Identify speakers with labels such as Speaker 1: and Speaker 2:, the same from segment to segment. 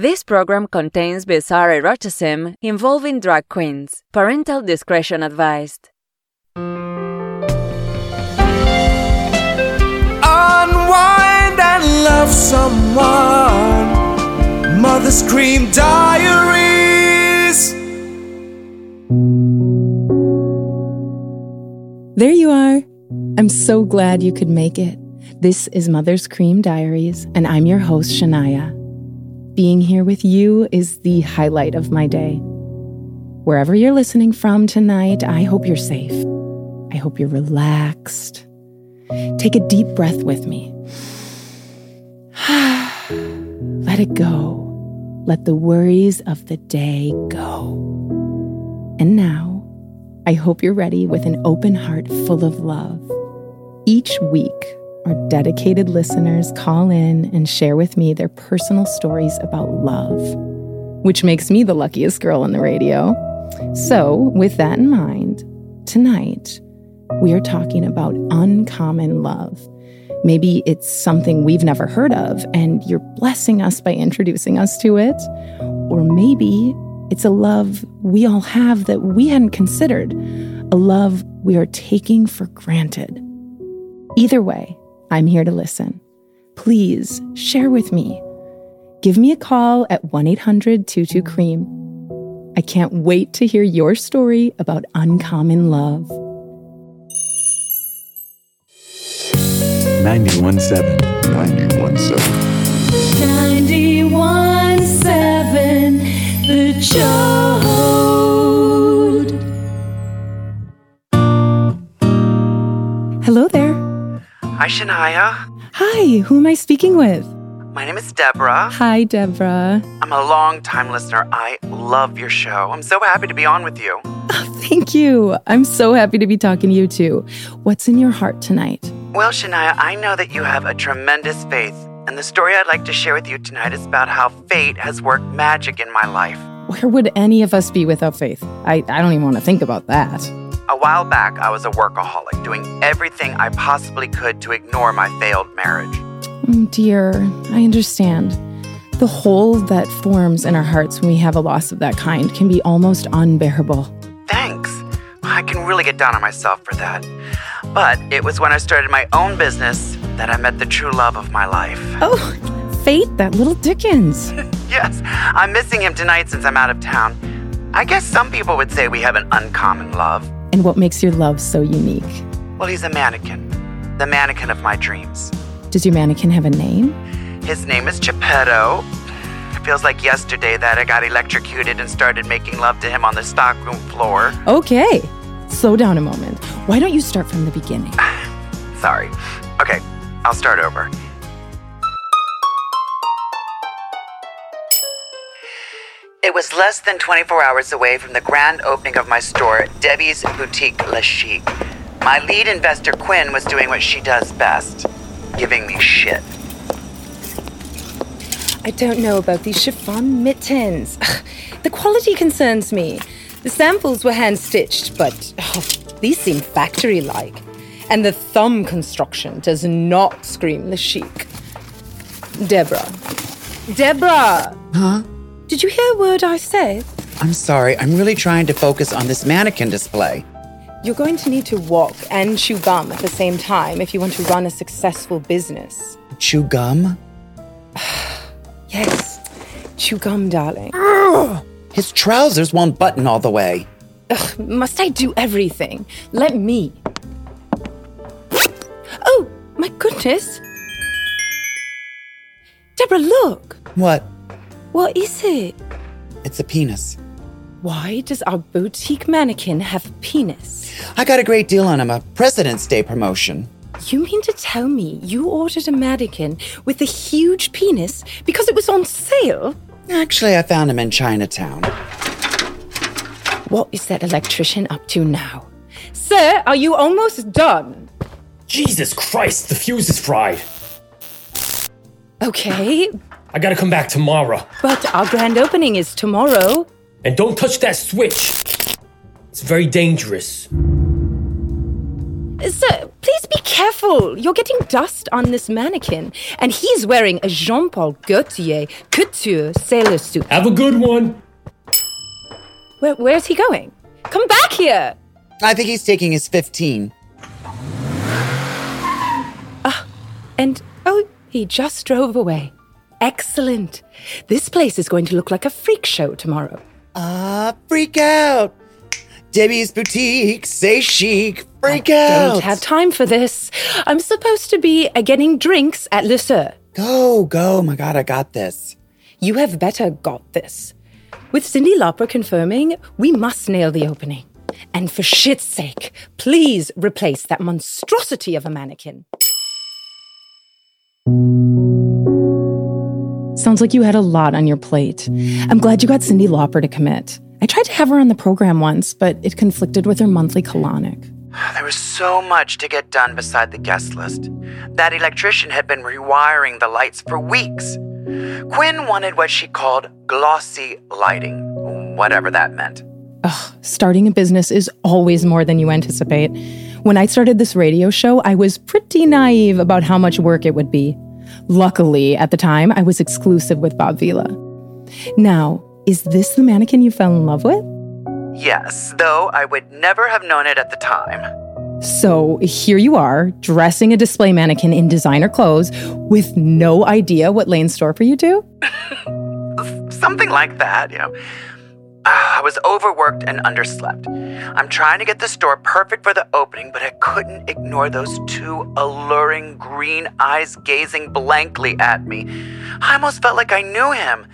Speaker 1: This program contains bizarre eroticism involving drag queens. Parental discretion advised.
Speaker 2: Unwind and love someone. Mother's Cream Diaries.
Speaker 3: There you are. I'm so glad you could make it. This is Mother's Cream Diaries, and I'm your host, Shania. Being here with you is the highlight of my day. Wherever you're listening from tonight, I hope you're safe. I hope you're relaxed. Take a deep breath with me. Let it go. Let the worries of the day go. And now, I hope you're ready with an open heart full of love. Each week, our dedicated listeners call in and share with me their personal stories about love, which makes me the luckiest girl on the radio. So, with that in mind, tonight, we are talking about uncommon love. Maybe it's something we've never heard of, and you're blessing us by introducing us to it. Or maybe it's a love we all have that we hadn't considered, a love we are taking for granted. Either way, I'm here to listen. Please share with me. Give me a call at 1 800 22 Cream. I can't wait to hear your story about uncommon love.
Speaker 4: 917.
Speaker 5: 917.
Speaker 6: 91.7 The Chode.
Speaker 3: Hello there.
Speaker 7: Hi, Shania.
Speaker 3: Hi, who am I speaking with?
Speaker 7: My name is Deborah.
Speaker 3: Hi, Deborah.
Speaker 7: I'm a long time listener. I love your show. I'm so happy to be on with you.
Speaker 3: Thank you. I'm so happy to be talking to you too. What's in your heart tonight?
Speaker 7: Well, Shania, I know that you have a tremendous faith, and the story I'd like to share with you tonight is about how fate has worked magic in my life.
Speaker 3: Where would any of us be without faith? I, I don't even want to think about that.
Speaker 7: A while back, I was a workaholic, doing everything I possibly could to ignore my failed marriage.
Speaker 3: Oh dear, I understand. The hole that forms in our hearts when we have a loss of that kind can be almost unbearable.
Speaker 7: Thanks. I can really get down on myself for that. But it was when I started my own business that I met the true love of my life.
Speaker 3: Oh, fate, that little Dickens.
Speaker 7: Yes, I'm missing him tonight since I'm out of town. I guess some people would say we have an uncommon love.
Speaker 3: And what makes your love so unique?
Speaker 7: Well, he's a mannequin, the mannequin of my dreams.
Speaker 3: Does your mannequin have a name?
Speaker 7: His name is Geppetto. It feels like yesterday that I got electrocuted and started making love to him on the stockroom floor.
Speaker 3: Okay, slow down a moment. Why don't you start from the beginning?
Speaker 7: Sorry. Okay, I'll start over. It was less than 24 hours away from the grand opening of my store, Debbie's Boutique La Chic. My lead investor, Quinn, was doing what she does best giving me shit.
Speaker 3: I don't know about these chiffon mittens. The quality concerns me. The samples were hand stitched, but oh, these seem factory like. And the thumb construction does not scream the chic. Deborah. Deborah!
Speaker 7: Huh?
Speaker 3: Did you hear a word I said?
Speaker 7: I'm sorry, I'm really trying to focus on this mannequin display.
Speaker 3: You're going to need to walk and chew gum at the same time if you want to run a successful business.
Speaker 7: Chew gum?
Speaker 3: Yes, chew gum, darling.
Speaker 7: His trousers won't button all the way.
Speaker 3: Ugh, must I do everything? Let me. Oh, my goodness. Deborah, look.
Speaker 7: What?
Speaker 3: What is it?
Speaker 7: It's a penis.
Speaker 3: Why does our boutique mannequin have a penis?
Speaker 7: I got a great deal on him, a President's Day promotion.
Speaker 3: You mean to tell me you ordered a mannequin with a huge penis because it was on sale?
Speaker 7: Actually, I found him in Chinatown.
Speaker 3: What is that electrician up to now? Sir, are you almost done?
Speaker 8: Jesus Christ, the fuse is fried.
Speaker 3: Okay,
Speaker 8: I gotta come back tomorrow.
Speaker 3: but our grand opening is tomorrow.
Speaker 8: And don't touch that switch. It's very dangerous.
Speaker 3: Sir, please be careful. You're getting dust on this mannequin. And he's wearing a Jean Paul Gaultier couture sailor suit.
Speaker 8: Have a good one.
Speaker 3: Where, where's he going? Come back here.
Speaker 7: I think he's taking his 15.
Speaker 3: Ah, and oh, he just drove away. Excellent. This place is going to look like a freak show tomorrow.
Speaker 7: Ah, freak out. Debbie's boutique, say chic, freak out.
Speaker 3: I
Speaker 7: out.
Speaker 3: don't have time for this. I'm supposed to be uh, getting drinks at Le Sur.
Speaker 7: Go, go. My God, I got this.
Speaker 3: You have better got this. With Cyndi Lauper confirming, we must nail the opening. And for shit's sake, please replace that monstrosity of a mannequin. Sounds like you had a lot on your plate. I'm glad you got Cyndi Lauper to commit. I tried to have her on the program once, but it conflicted with her monthly colonic.
Speaker 7: There was so much to get done beside the guest list. That electrician had been rewiring the lights for weeks. Quinn wanted what she called glossy lighting, whatever that meant.
Speaker 3: Ugh, starting a business is always more than you anticipate. When I started this radio show, I was pretty naive about how much work it would be. Luckily, at the time, I was exclusive with Bob Vila. Now, is this the mannequin you fell in love with?
Speaker 7: Yes, though I would never have known it at the time.
Speaker 3: So here you are, dressing a display mannequin in designer clothes with no idea what lay in store for you to?
Speaker 7: Something like that, you know. I was overworked and underslept. I'm trying to get the store perfect for the opening, but I couldn't ignore those two alluring green eyes gazing blankly at me. I almost felt like I knew him.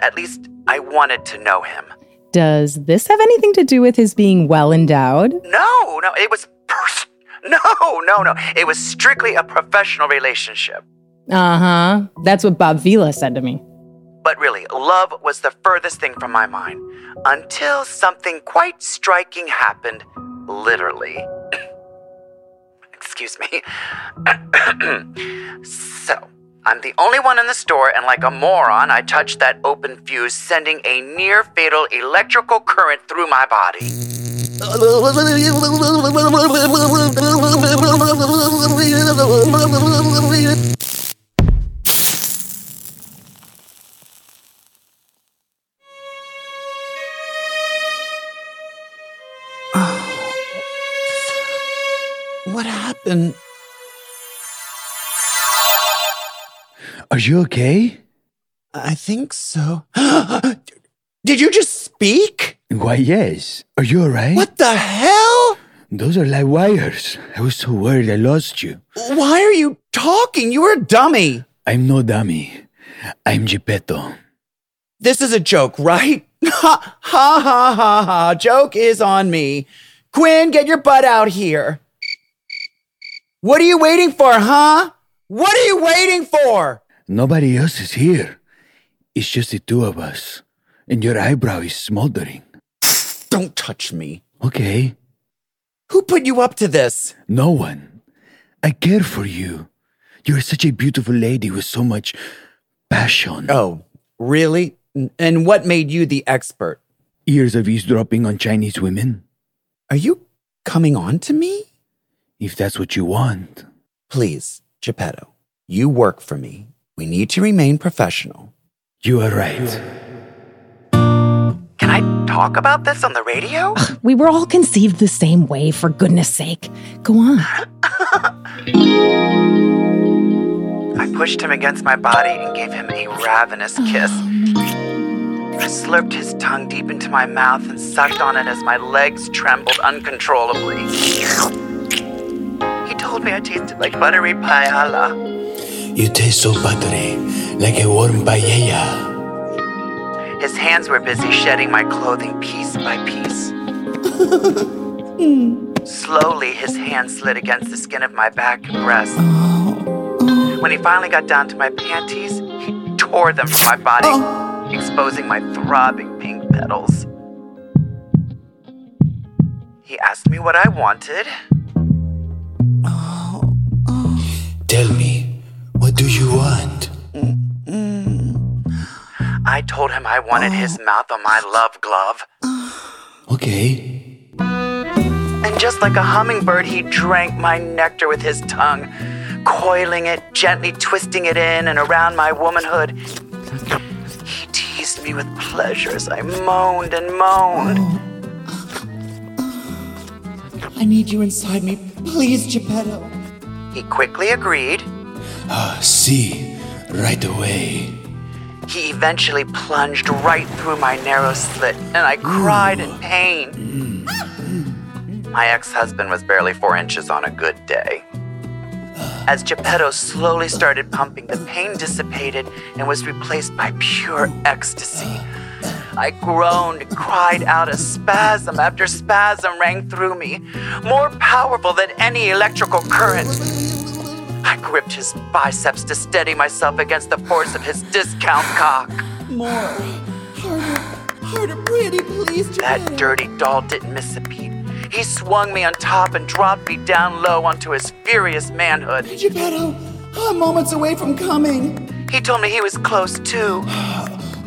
Speaker 7: At least, I wanted to know him.
Speaker 3: Does this have anything to do with his being well endowed?
Speaker 7: No, no, it was pers- No, no, no. It was strictly a professional relationship.
Speaker 3: Uh huh. That's what Bob Vila said to me.
Speaker 7: But really, love was the furthest thing from my mind until something quite striking happened, literally. Excuse me. so, I'm the only one in the store, and like a moron, I touched that open fuse, sending a near fatal electrical current through my body.
Speaker 4: Are you okay?
Speaker 7: I think so. Did you just speak?
Speaker 4: Why, yes. Are you alright?
Speaker 7: What the hell?
Speaker 4: Those are live wires. I was so worried I lost you.
Speaker 7: Why are you talking? You were a dummy.
Speaker 4: I'm no dummy. I'm Geppetto.
Speaker 7: This is a joke, right? Ha ha ha ha ha. Joke is on me. Quinn, get your butt out here. What are you waiting for, huh? What are you waiting for?
Speaker 4: Nobody else is here. It's just the two of us. And your eyebrow is smoldering.
Speaker 7: Don't touch me.
Speaker 4: Okay,
Speaker 7: Who put you up to this?
Speaker 4: no one. I care for you. You're such a beautiful lady with so much passion.
Speaker 7: Oh, really? And what made you the expert?
Speaker 4: Years of eavesdropping on Chinese women.
Speaker 7: Are you coming on to me?
Speaker 4: If that's what you want.
Speaker 7: Please, Geppetto, you work for me. We need to remain professional.
Speaker 4: You are right.
Speaker 7: Can I talk about this on the radio?
Speaker 3: We were all conceived the same way, for goodness sake. Go on.
Speaker 7: I pushed him against my body and gave him a ravenous oh, kiss. I slurped his tongue deep into my mouth and sucked on it as my legs trembled uncontrollably. He told me I tasted like buttery paella.
Speaker 4: You taste so buttery, like a warm paella.
Speaker 7: His hands were busy shedding my clothing piece by piece. Slowly, his hand slid against the skin of my back and breast. When he finally got down to my panties, he tore them from my body, exposing my throbbing pink petals. He asked me what I wanted.
Speaker 4: Tell me, what do you want?
Speaker 7: I told him I wanted his mouth on my love glove.
Speaker 4: Okay.
Speaker 7: And And just like a hummingbird, he drank my nectar with his tongue, coiling it, gently twisting it in and around my womanhood. He teased me with pleasure as I moaned and moaned.
Speaker 9: I need you inside me. Please, Geppetto.
Speaker 7: He quickly agreed.
Speaker 4: Ah, see, right away.
Speaker 7: He eventually plunged right through my narrow slit, and I cried in pain. My ex husband was barely four inches on a good day. As Geppetto slowly started pumping, the pain dissipated and was replaced by pure ecstasy. I groaned, cried out as spasm after spasm rang through me, more powerful than any electrical current. I gripped his biceps to steady myself against the force of his discount cock.
Speaker 9: More. Harder. Harder, pretty, please.
Speaker 7: That dirty doll didn't miss a beat. He swung me on top and dropped me down low onto his furious manhood.
Speaker 9: Geppetto, I'm moments away from coming.
Speaker 7: He told me he was close too.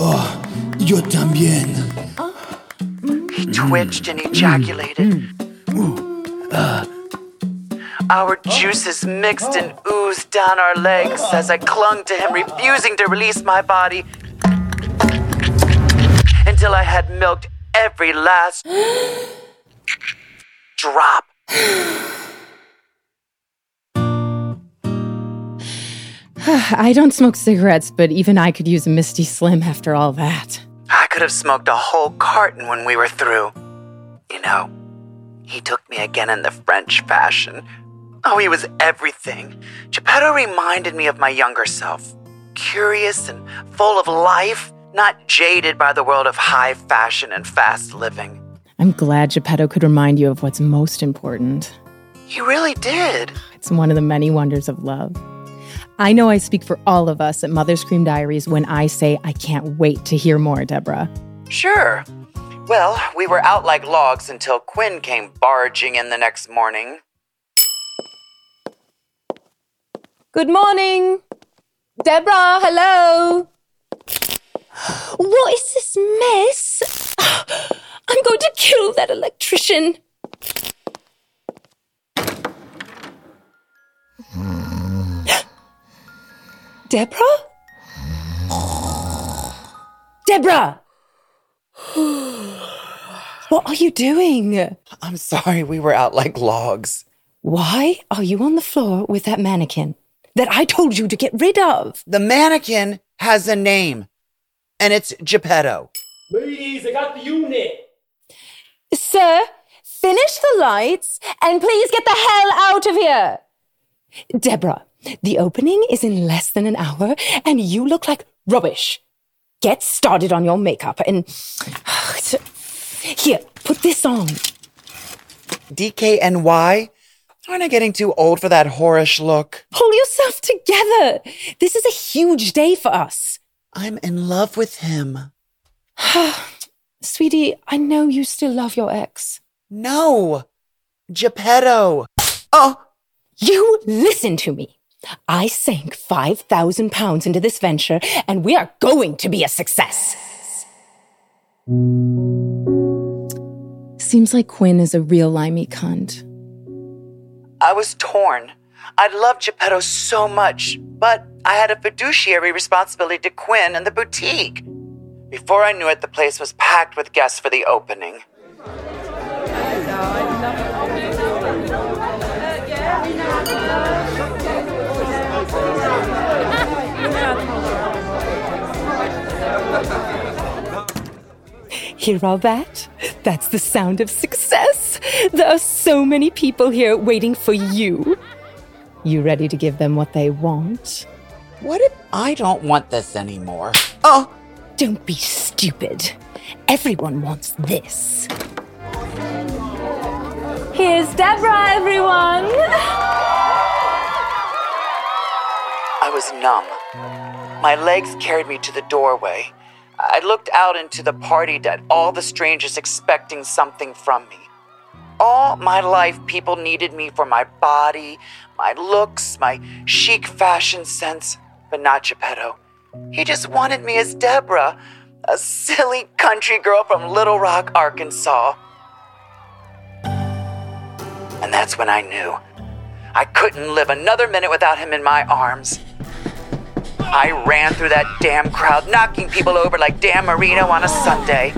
Speaker 4: Oh, yo también.
Speaker 7: He twitched and ejaculated. Mm. Mm. Uh, Our juices mixed and oozed down our legs as I clung to him, refusing to release my body until I had milked every last drop.
Speaker 10: I don't smoke cigarettes, but even I could use a Misty Slim after all that.
Speaker 7: I could have smoked a whole carton when we were through. You know, he took me again in the French fashion. Oh, he was everything. Geppetto reminded me of my younger self. Curious and full of life, not jaded by the world of high fashion and fast living.
Speaker 10: I'm glad Geppetto could remind you of what's most important.
Speaker 7: He really did.
Speaker 10: It's one of the many wonders of love. I know I speak for all of us at Mother's Cream Diaries when I say I can't wait to hear more, Deborah.
Speaker 7: Sure. Well, we were out like logs until Quinn came barging in the next morning.
Speaker 3: Good morning. Deborah, hello. What is this mess? I'm going to kill that electrician. Deborah? Deborah! What are you doing?
Speaker 7: I'm sorry, we were out like logs.
Speaker 3: Why are you on the floor with that mannequin that I told you to get rid of?
Speaker 7: The mannequin has a name, and it's Geppetto.
Speaker 11: Ladies, I got the unit.
Speaker 3: Sir, finish the lights and please get the hell out of here. Deborah, the opening is in less than an hour and you look like rubbish. Get started on your makeup and. Here, put this on.
Speaker 7: DKNY? Aren't I getting too old for that whorish look?
Speaker 3: Pull yourself together. This is a huge day for us.
Speaker 7: I'm in love with him.
Speaker 3: Sweetie, I know you still love your ex.
Speaker 7: No! Geppetto! Oh!
Speaker 3: You listen to me. I sank 5,000 pounds into this venture, and we are going to be a success.
Speaker 10: Seems like Quinn is a real limey cunt.
Speaker 7: I was torn. I loved Geppetto so much, but I had a fiduciary responsibility to Quinn and the boutique. Before I knew it, the place was packed with guests for the opening.
Speaker 3: Hear all that? That's the sound of success. There are so many people here waiting for you. You ready to give them what they want?
Speaker 7: What if I don't want this anymore? Oh!
Speaker 3: Don't be stupid. Everyone wants this. Here's Deborah, everyone.
Speaker 7: I was numb. My legs carried me to the doorway. I looked out into the party at all the strangers expecting something from me. All my life, people needed me for my body, my looks, my chic fashion sense, but not Geppetto. He just wanted me as Deborah, a silly country girl from Little Rock, Arkansas. And that's when I knew. I couldn't live another minute without him in my arms. I ran through that damn crowd, knocking people over like Dan Marino on a Sunday.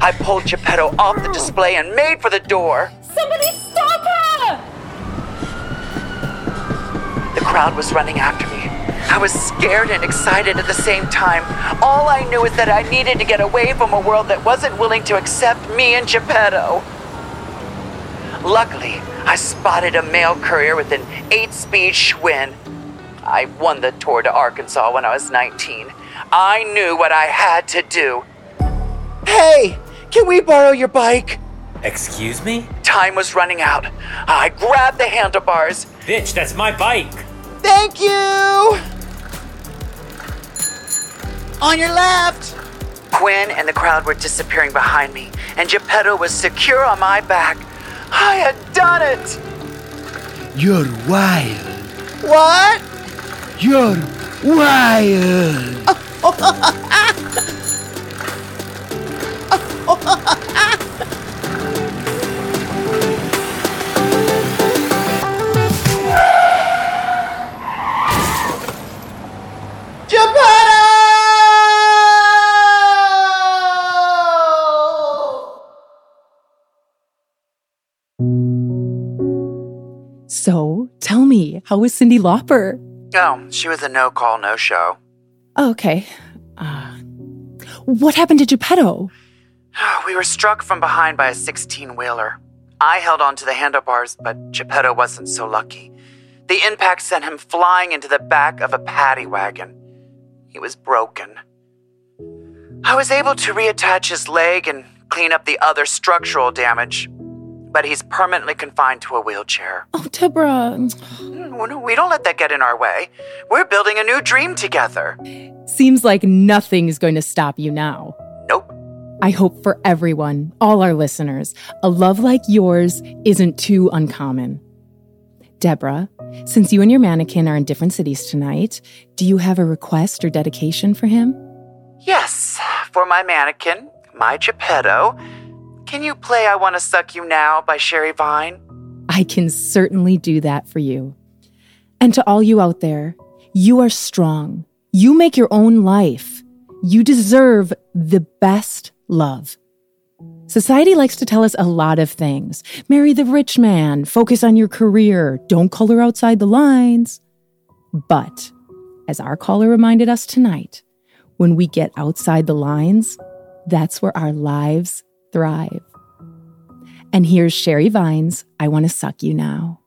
Speaker 7: I pulled Geppetto off the display and made for the door.
Speaker 12: Somebody stop her!
Speaker 7: The crowd was running after me. I was scared and excited at the same time. All I knew is that I needed to get away from a world that wasn't willing to accept me and Geppetto. Luckily, I spotted a mail courier with an eight speed Schwinn. I won the tour to Arkansas when I was 19. I knew what I had to do. Hey, can we borrow your bike?
Speaker 8: Excuse me?
Speaker 7: Time was running out. I grabbed the handlebars.
Speaker 8: Bitch, that's my bike.
Speaker 5: Thank you! On your left!
Speaker 7: Quinn and the crowd were disappearing behind me, and Geppetto was secure on my back. I had done it!
Speaker 4: You're wild.
Speaker 5: What?
Speaker 4: You're wild.
Speaker 5: Geppetto!
Speaker 3: So, tell me, how was Cyndi Lauper?
Speaker 7: Oh, she was a no call, no show.
Speaker 3: Oh, okay. Uh, what happened to Geppetto?
Speaker 7: We were struck from behind by a 16 wheeler. I held on to the handlebars, but Geppetto wasn't so lucky. The impact sent him flying into the back of a paddy wagon. He was broken. I was able to reattach his leg and clean up the other structural damage, but he's permanently confined to a wheelchair.
Speaker 3: Oh, Deborah.
Speaker 7: Oh, We don't let that get in our way. We're building a new dream together.
Speaker 3: Seems like nothing is going to stop you now.
Speaker 7: Nope.
Speaker 3: I hope for everyone, all our listeners, a love like yours isn't too uncommon. Deborah, since you and your mannequin are in different cities tonight, do you have a request or dedication for him?
Speaker 7: Yes, for my mannequin, my Geppetto. Can you play I Wanna Suck You Now by Sherry Vine?
Speaker 3: I can certainly do that for you. And to all you out there, you are strong. You make your own life. You deserve the best love. Society likes to tell us a lot of things. Marry the rich man, focus on your career, don't color outside the lines. But, as our caller reminded us tonight, when we get outside the lines, that's where our lives thrive. And here's Sherry Vine's, I Want to Suck You Now.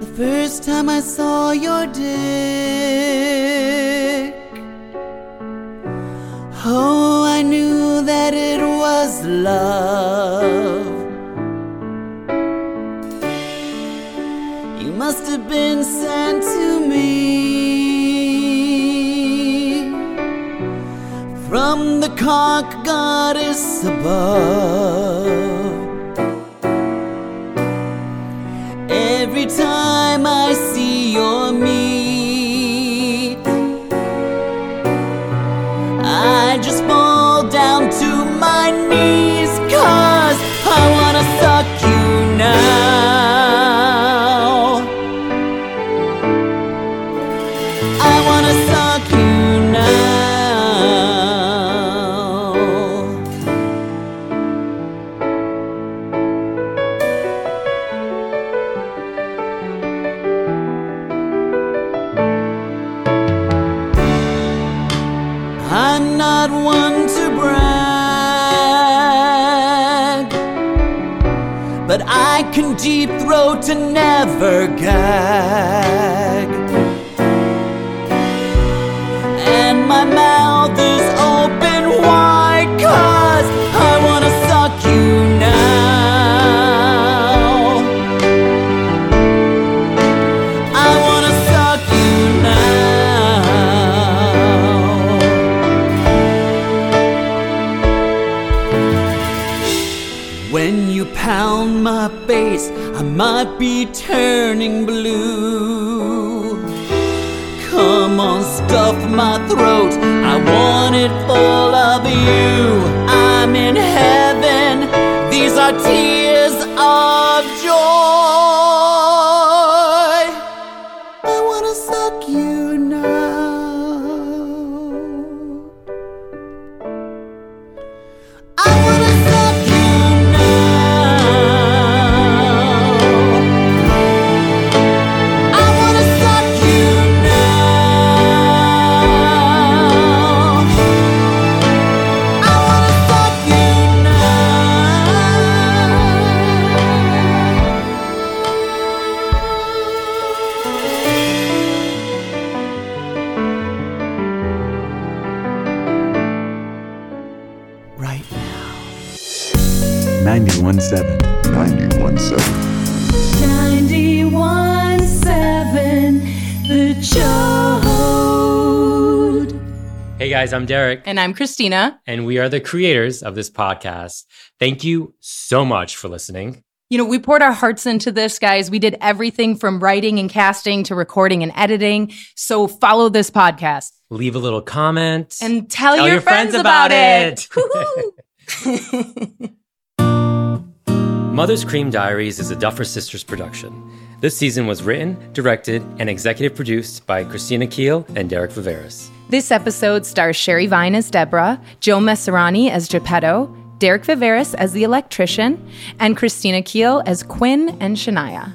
Speaker 5: The first time I saw your dick, oh, I knew that it was love. Have been sent to me from the cock goddess above. Might be turning blue. Come on, stuff my throat. I want it full of you. I'm in heaven. These are tears
Speaker 8: guys, I'm Derek,
Speaker 3: And I'm Christina.
Speaker 8: and we are the creators of this podcast. Thank you so much for listening.
Speaker 3: You know, we poured our hearts into this, guys. We did everything from writing and casting to recording and editing. So follow this podcast
Speaker 8: Leave a little comment
Speaker 3: and tell,
Speaker 8: Tell
Speaker 3: your,
Speaker 8: your
Speaker 3: friends,
Speaker 8: friends
Speaker 3: about,
Speaker 8: about
Speaker 3: it. Woo-hoo.
Speaker 8: Mother's Cream Diaries is a Duffer Sisters production. This season was written, directed, and executive produced by Christina Keel and Derek Viveris.
Speaker 3: this episode stars Sherry Vine as Deborah, Joe Messerani as Geppetto, Derek Viveris as the electrician, and Christina Keel as Quinn and Shania.